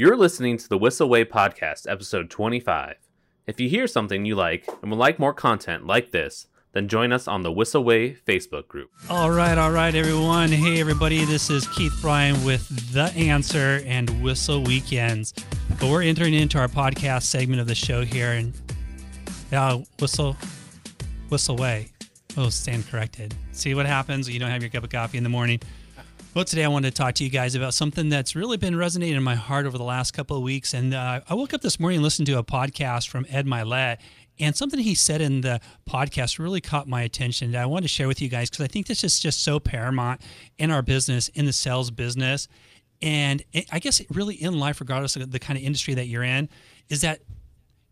You're listening to the Whissel Way Podcast, episode 25. If you hear something you like and would like more content like this, then join us on the Whissel Way Facebook group. All right, all right, everyone. Hey, everybody, this is Keith Bryan with The Answer and Whissel Weekends. But we're entering into our podcast segment of the show here, and uh, Whissel, Whissel way. Oh, stand corrected. See what happens you don't have your cup of coffee in the morning. Well, today I wanted to talk to you guys about something that's really been resonating in my heart over the last couple of weeks. And uh, I woke up this morning and listened to a podcast from Ed Mylett, and something he said in the podcast really caught my attention. I wanted to share with you guys because I think this is just so paramount in our business, in the sales business. And I guess really in life, regardless of the kind of industry that you're in, is that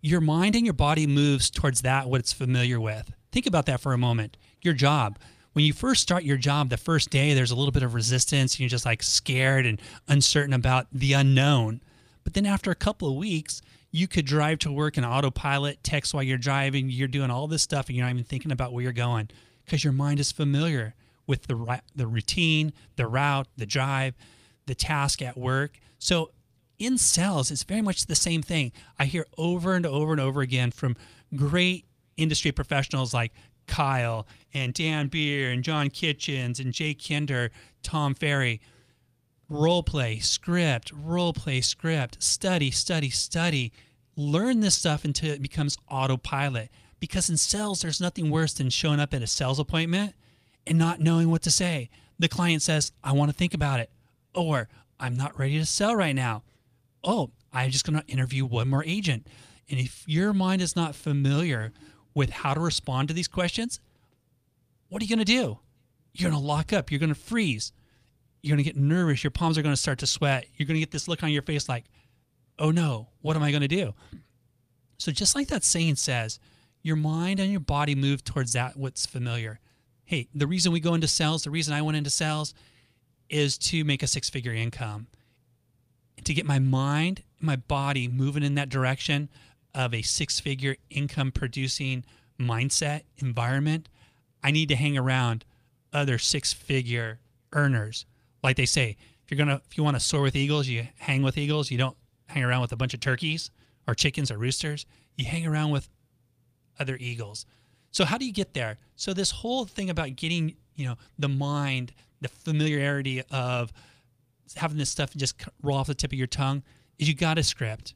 your mind and your body moves towards that what it's familiar with. Think about that for a moment. Your job when you first start your job the first day, there's a little bit of resistance. And you're just like scared and uncertain about the unknown. But then after a couple of weeks, you could drive to work in autopilot, text while you're driving. You're doing all this stuff, and you're not even thinking about where you're going because your mind is familiar with the the routine, the route, the drive, the task at work. So in sales, it's very much the same thing. I hear over and over and over again from great industry professionals like Kyle and Dan Beer and John Kitchens and Jay Kinder, Tom Ferry. Role play, script, role play, script, study, study, study. Learn this stuff until it becomes autopilot. Because in sales, there's nothing worse than showing up at a sales appointment and not knowing what to say. The client says, I want to think about it. Or I'm not ready to sell right now. Oh, I'm just going to interview one more agent. And if your mind is not familiar with how to respond to these questions, what are you going to do? You're going to lock up. You're going to freeze. You're going to get nervous. Your palms are going to start to sweat. You're going to get this look on your face like, oh no, what am I going to do? So, just like that saying says, your mind and your body move towards that what's familiar. Hey, the reason we go into sales, the reason I went into sales is to make a six figure income. To get my mind, my body moving in that direction of a six figure income producing mindset environment, I need to hang around other six figure earners. Like they say, if you're gonna if you want to soar with eagles, you hang with eagles. You don't hang around with a bunch of turkeys or chickens or roosters. You hang around with other eagles. So how do you get there? So this whole thing about getting, you know, the mind, the familiarity of having this stuff just roll off the tip of your tongue is you got a script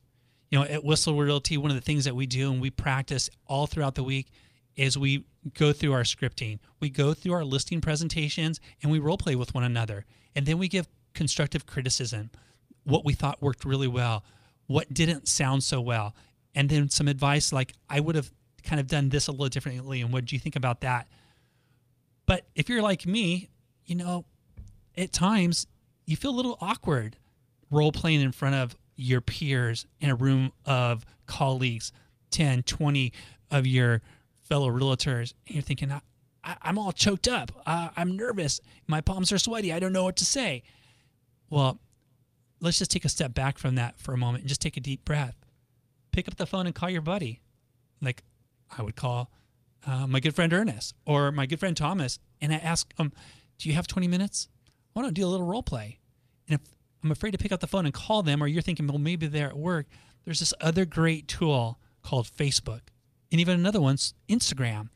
you know, at Whissel Realty, one of the things that we do and we practice all throughout the week is we go through our scripting. We go through our listing presentations and we role play with one another. And then we give constructive criticism, what we thought worked really well, what didn't sound so well. And then some advice like, I would have kind of done this a little differently. And what do you think about that? But if you're like me, you know, at times you feel a little awkward role playing in front of your peers in a room of colleagues, 10, 20 of your fellow realtors, and you're thinking, I, am all choked up. Uh, I'm nervous. My palms are sweaty. I don't know what to say. Well, let's just take a step back from that for a moment and just take a deep breath. Pick up the phone and call your buddy. Like I would call uh, my good friend Ernest or my good friend Thomas, and I ask them, Do you have 20 minutes? I want to do a little role play. And if I'm afraid to pick up the phone and call them, or you're thinking, well, maybe they're at work. There's this other great tool called Facebook, and even another one's Instagram.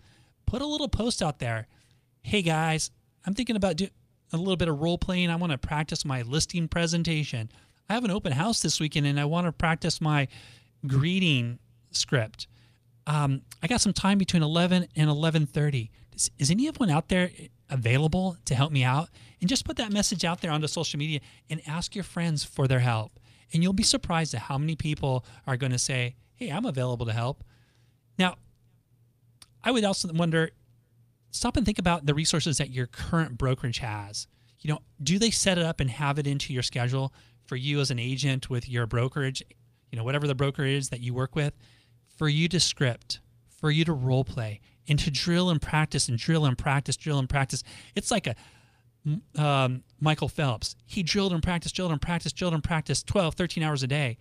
Put a little post out there. Hey guys, I'm thinking about doing a little bit of role playing. I want to practice my listing presentation. I have an open house this weekend, and I want to practice my greeting script. Um, I got some time between 11 and 11:30. Is, is anyone out there available to help me out? And just put that message out there onto social media and ask your friends for their help. And you'll be surprised at how many people are going to say, Hey, I'm available to help. Now, I would also wonder stop and think about the resources that your current brokerage has. You know, do they set it up and have it into your schedule for you as an agent with your brokerage, you know, whatever the broker is that you work with, for you to script, for you to role play, and to drill and practice and drill and practice, drill and practice. It's like a um, Michael Phelps. He drilled and practiced, drilled and practiced, drilled and practiced 12, 13 hours a day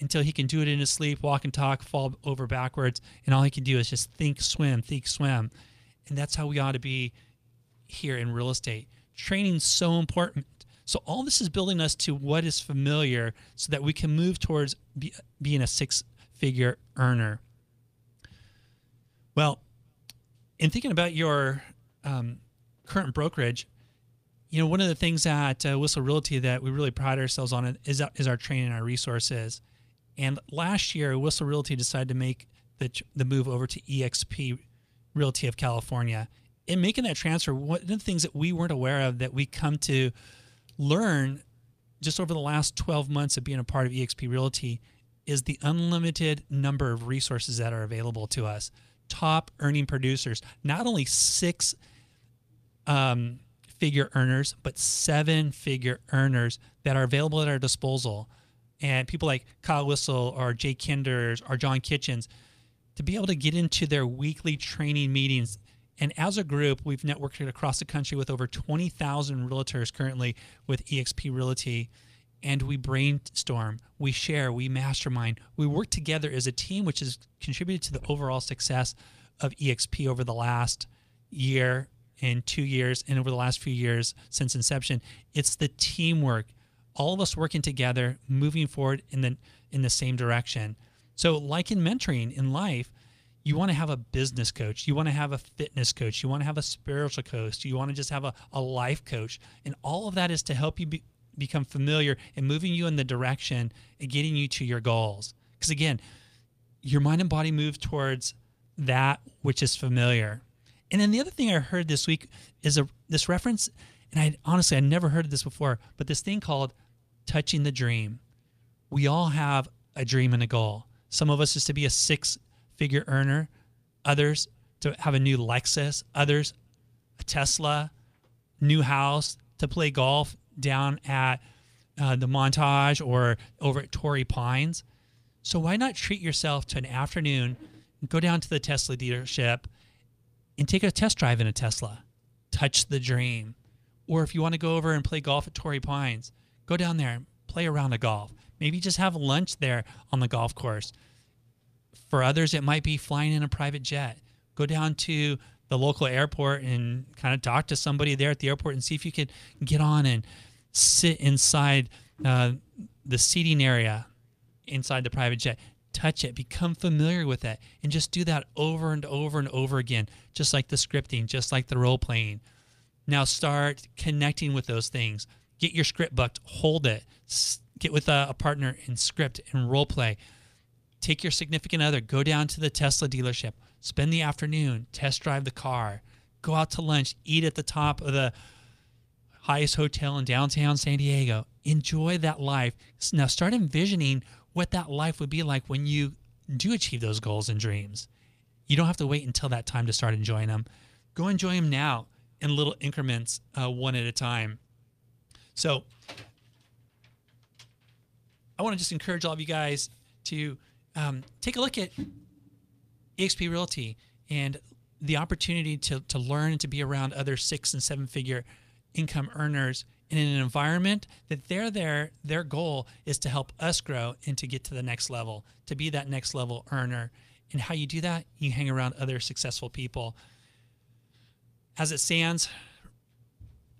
until he can do it in his sleep, walk and talk, fall over backwards, and all he can do is just think, swim, think, swim. And that's how we ought to be here in real estate. Training's so important. So all this is building us to what is familiar so that we can move towards be, being a six figure earner. Well, in thinking about your um, current brokerage, you know, one of the things at uh, Whissel Realty that we really pride ourselves on is, is our training and our resources. And last year, Whissel Realty decided to make the, the move over to EXP Realty of California. In making that transfer, one of the things that we weren't aware of that we come to learn just over the last 12 months of being a part of EXP Realty is the unlimited number of resources that are available to us. Top earning producers, not only six um, figure earners, but seven figure earners that are available at our disposal. And people like Kyle Whissel or Jay Kinders or John Kitchens to be able to get into their weekly training meetings. And as a group, we've networked across the country with over 20,000 realtors currently with eXp Realty. And we brainstorm, we share, we mastermind, we work together as a team, which has contributed to the overall success of EXP over the last year and two years and over the last few years since inception. It's the teamwork, all of us working together, moving forward in the in the same direction. So, like in mentoring in life, you want to have a business coach, you want to have a fitness coach, you want to have a spiritual coach, you want to just have a, a life coach. And all of that is to help you be, become familiar and moving you in the direction and getting you to your goals. Because again, your mind and body move towards that which is familiar. And then the other thing I heard this week is a this reference, and I honestly I never heard of this before, but this thing called touching the dream. We all have a dream and a goal. Some of us is to be a six figure earner, others to have a new Lexus, others a Tesla, new house, to play golf down at uh, the Montage or over at Torrey Pines. So why not treat yourself to an afternoon, go down to the Tesla dealership and take a test drive in a Tesla. Touch the dream. Or if you want to go over and play golf at Torrey Pines, go down there and play around a golf. Maybe just have lunch there on the golf course. For others, it might be flying in a private jet. Go down to the local airport and kind of talk to somebody there at the airport and see if you could get on and sit inside uh, the seating area inside the private jet. Touch it, become familiar with it, and just do that over and over and over again, just like the scripting, just like the role playing. Now start connecting with those things. Get your script booked, hold it, get with a, a partner and script and role play. Take your significant other, go down to the Tesla dealership, spend the afternoon, test drive the car, go out to lunch, eat at the top of the highest hotel in downtown San Diego. Enjoy that life. Now start envisioning what that life would be like when you do achieve those goals and dreams. You don't have to wait until that time to start enjoying them. Go enjoy them now in little increments, uh, one at a time. So, I want to just encourage all of you guys to um, take a look at EXP Realty and the opportunity to, to learn and to be around other six and seven figure income earners in an environment that they're there, their goal is to help us grow and to get to the next level, to be that next level earner. And how you do that, you hang around other successful people. As it stands,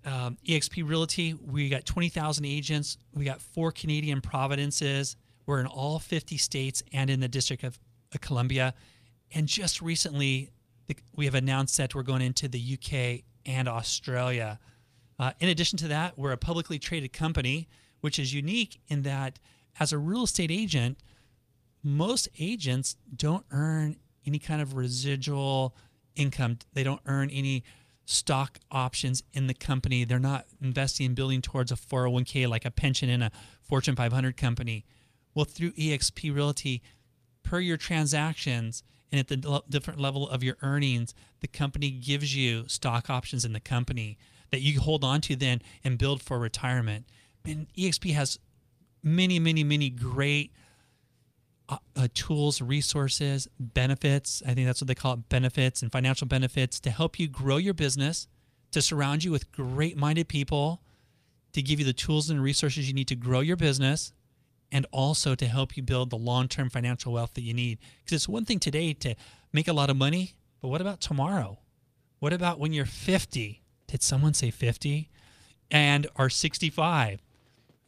um, EXP Realty, we got 20,000 agents. We got four Canadian provinces. We're in all 50 states and in the District of Columbia. And just recently, we have announced that we're going into the UK and Australia. Uh, in addition to that, we're a publicly traded company, which is unique in that as a real estate agent, most agents don't earn any kind of residual income. They don't earn any stock options in the company. They're not investing and building towards a 401k like a pension in a Fortune 500 company. Well, through EXP Realty, per your transactions and at the different level of your earnings, the company gives you stock options in the company that you hold on to then and build for retirement. And EXP has many, many, many great uh, uh, tools, resources, benefits. I think that's what they call it benefits and financial benefits to help you grow your business, to surround you with great minded people, to give you the tools and resources you need to grow your business, and also to help you build the long term financial wealth that you need. Because it's one thing today to make a lot of money, but what about tomorrow? What about when you're 50? Did someone say 50? and are 65,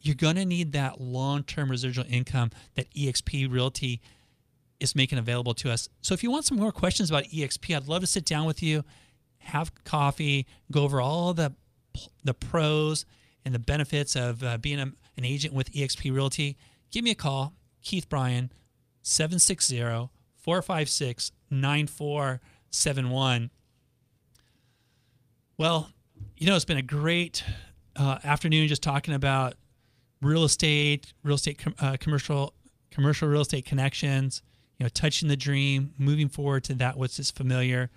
you're going to need that long-term residual income that EXP Realty is making available to us. So if you want some more questions about EXP, I'd love to sit down with you, have coffee, go over all the the pros and the benefits of uh, being a, an agent with EXP Realty. Give me a call, Keith Bryan, 760 456 9471. Well, you know, it's been a great uh, afternoon just talking about real estate, real estate, com- uh, commercial, commercial real estate connections, you know, touching the dream, moving forward to that which is familiar.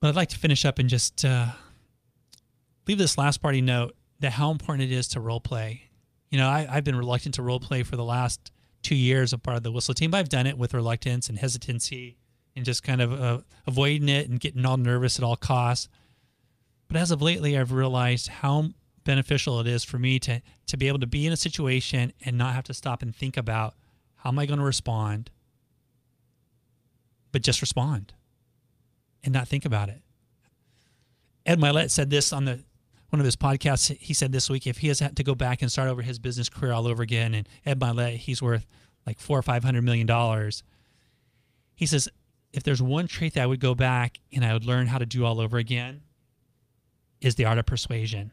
But I'd like to finish up and just uh, leave this last party note that how important it is to role play. You know, I, have been reluctant to role play for the last two years of part of the Whissel team, but I've done it with reluctance and hesitancy and just kind of uh, avoiding it and getting all nervous at all costs. But as of lately, I've realized how beneficial it is for me to to be able to be in a situation and not have to stop and think about how am I going to respond, but just respond and not think about it. Ed Mylett said this on the one of his podcasts. He said this week if he has had to go back and start over his business career all over again, and Ed Mylett, he's worth like four or five hundred million dollars. He says if there's one trait that I would go back and I would learn how to do all over again, is the art of persuasion.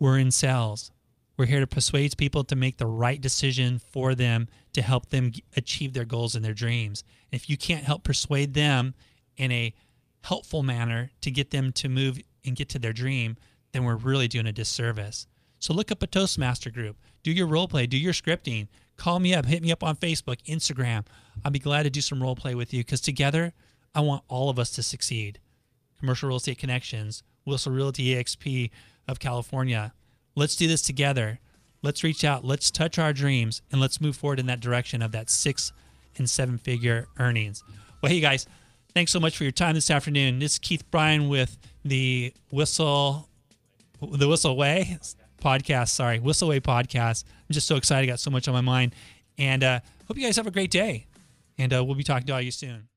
We're in sales. We're here to persuade people to make the right decision for them to help them achieve their goals and their dreams. If you can't help persuade them in a helpful manner to get them to move and get to their dream, then we're really doing a disservice. So look up a Toastmaster group, do your role play, do your scripting, call me up, hit me up on Facebook, Instagram. I'll be glad to do some role play with you because together I want all of us to succeed. Commercial Real Estate Connections, Whissel Realty EXP of California. Let's do this together. Let's reach out, let's touch our dreams, and let's move forward in that direction of that six and seven figure earnings. Well, hey guys, thanks so much for your time this afternoon. This is Keith Bryan with the Whissel the Whissel Way podcast. Sorry, Whissel Way podcast. I'm just so excited. I got so much on my mind. And uh, hope you guys have a great day. And uh, we'll be talking to all you soon.